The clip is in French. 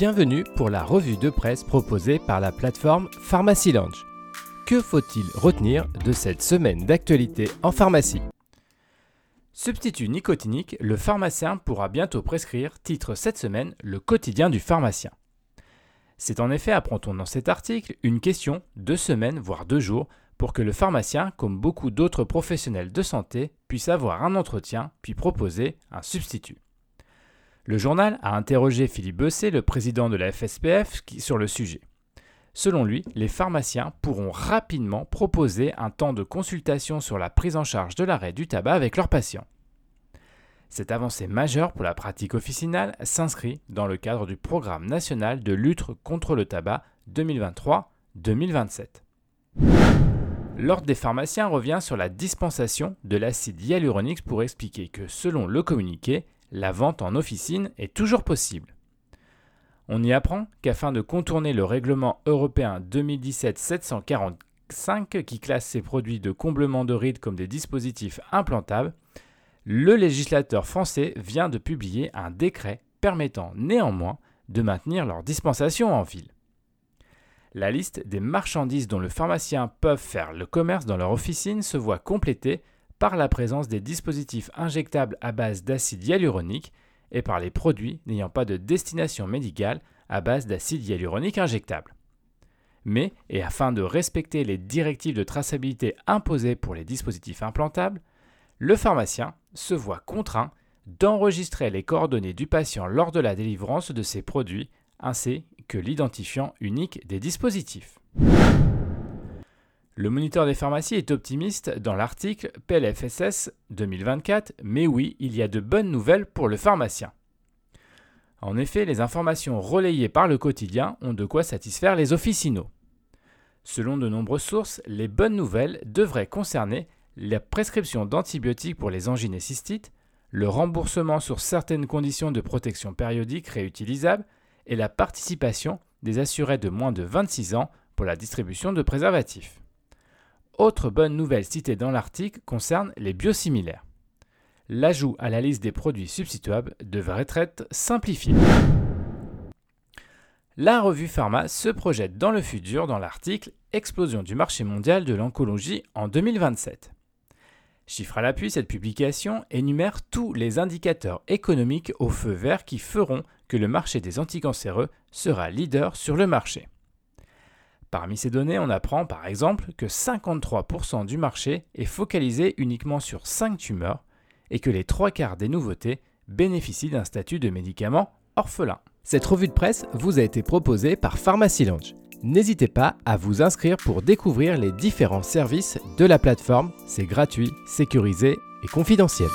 Bienvenue pour la revue de presse proposée par la plateforme Pharmacy Lounge. Que faut-il retenir de cette semaine d'actualité en pharmacie? Substitut nicotinique, le pharmacien pourra bientôt prescrire, titre cette semaine, le quotidien du pharmacien. C'est en effet, apprend-on dans cet article, une question, deux semaines, voire deux jours, pour que le pharmacien, comme beaucoup d'autres professionnels de santé, puisse avoir un entretien puis proposer un substitut. Le journal a interrogé Philippe Besset, le président de la FSPF, sur le sujet. Selon lui, les pharmaciens pourront rapidement proposer un temps de consultation sur la prise en charge de l'arrêt du tabac avec leurs patients. Cette avancée majeure pour la pratique officinale s'inscrit dans le cadre du programme national de lutte contre le tabac 2023-2027. L'Ordre des pharmaciens revient sur la dispensation de l'acide hyaluronique pour expliquer que, selon le communiqué, la vente en officine est toujours possible. On y apprend qu'afin de contourner le règlement européen 2017-745 qui classe ces produits de comblement de rides comme des dispositifs implantables, le législateur français vient de publier un décret permettant néanmoins de maintenir leur dispensation en ville. La liste des marchandises dont le pharmacien peuvent faire le commerce dans leur officine se voit complétée par la présence des dispositifs injectables à base d'acide hyaluronique et par les produits n'ayant pas de destination médicale à base d'acide hyaluronique injectable. Mais, et afin de respecter les directives de traçabilité imposées pour les dispositifs implantables, le pharmacien se voit contraint d'enregistrer les coordonnées du patient lors de la délivrance de ces produits ainsi que l'identifiant unique des dispositifs. Le moniteur des pharmacies est optimiste dans l'article PLFSS 2024, mais oui, il y a de bonnes nouvelles pour le pharmacien. En effet, les informations relayées par le quotidien ont de quoi satisfaire les officinaux. Selon de nombreuses sources, les bonnes nouvelles devraient concerner la prescription d'antibiotiques pour les angines et cystites, le remboursement sur certaines conditions de protection périodique réutilisables et la participation des assurés de moins de 26 ans pour la distribution de préservatifs. Autre bonne nouvelle citée dans l'article concerne les biosimilaires. L'ajout à la liste des produits substituables devrait être simplifié. La revue Pharma se projette dans le futur dans l'article Explosion du marché mondial de l'oncologie en 2027. Chiffre à l'appui, cette publication énumère tous les indicateurs économiques au feu vert qui feront que le marché des anticancéreux sera leader sur le marché. Parmi ces données, on apprend par exemple que 53% du marché est focalisé uniquement sur 5 tumeurs et que les trois quarts des nouveautés bénéficient d'un statut de médicament orphelin. Cette revue de presse vous a été proposée par Pharmacy Lounge. N'hésitez pas à vous inscrire pour découvrir les différents services de la plateforme. C'est gratuit, sécurisé et confidentiel.